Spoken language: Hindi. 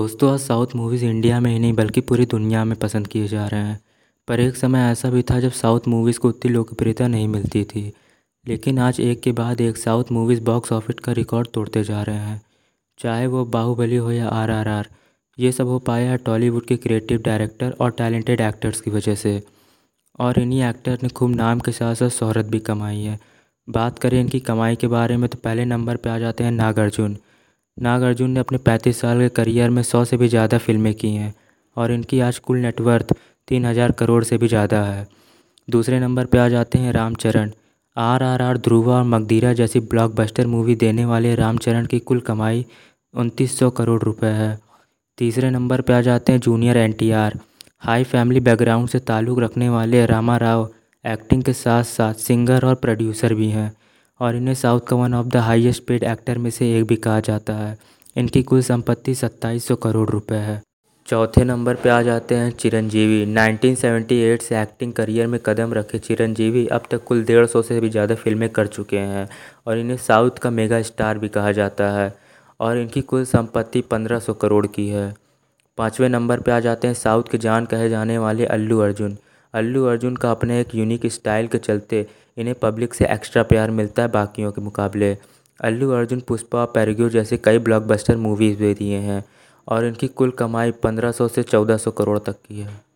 दोस्तों, आज साउथ मूवीज़ इंडिया में ही नहीं, बल्कि पूरी दुनिया में पसंद किए जा रहे हैं। पर एक समय ऐसा भी था जब साउथ मूवीज़ को उतनी लोकप्रियता नहीं मिलती थी। लेकिन आज एक के बाद एक साउथ मूवीज़ बॉक्स ऑफ़िस का रिकॉर्ड तोड़ते जा रहे हैं। चाहे वो बाहुबली हो या आर आर आर ये सब हो पाया है टॉलीवुड के क्रिएटिव डायरेक्टर और टैलेंटेड एक्टर्स की वजह से। और इन्हीं एक्टर ने खूब नाम के साथ साथ शहरत भी कमाई है। बात करें इनकी कमाई के बारे में तो पहले नंबर पर आ जाते हैं नागार्जुन। नागार्जुन ने अपने 35 साल के करियर में सौ से भी ज़्यादा फ़िल्में की हैं, और इनकी आज कुल नेटवर्थ तीन हज़ार करोड़ से भी ज़्यादा है। दूसरे नंबर पे आ जाते हैं Ram Charan R R R, Dhruva और मकदीरा जैसी ब्लॉकबस्टर मूवी देने वाले रामचरण की कुल कमाई उनतीस सौ करोड़ रुपए है। तीसरे नंबर पे आ जाते हैं junior N T R. High family background से ताल्लुक़ रखने वाले रामा राव, एक्टिंग के साथ साथ सिंगर और प्रोड्यूसर भी हैं। और इन्हें साउथ का one of the highest paid actor में से एक भी कहा जाता है। इनकी कुल संपत्ति सत्ताईस सौ करोड़ रुपए है। चौथे नंबर पे आ जाते हैं चिरंजीवी। 1978 से एक्टिंग करियर में कदम रखे चिरंजीवी अब तक कुल डेढ़ सौ से भी ज़्यादा फ़िल्में कर चुके हैं और इन्हें साउथ का मेगा स्टार भी कहा जाता है और इनकी कुल संपत्ति पंद्रह सौ करोड़ की है। पाँचवें नंबर पे आ जाते हैं साउथ के जान कहे जाने वाले अल्लू अर्जुन। अल्लू अर्जुन का अपने एक यूनिक स्टाइल के चलते इन्हें पब्लिक से एक्स्ट्रा प्यार मिलता है बाकियों के मुकाबले। अल्लू अर्जुन पुष्पा पैरग्यू जैसे कई ब्लॉकबस्टर मूवीज़ भी दिए हैं और इनकी कुल कमाई 1500 से चौदह सौ करोड़ तक की है।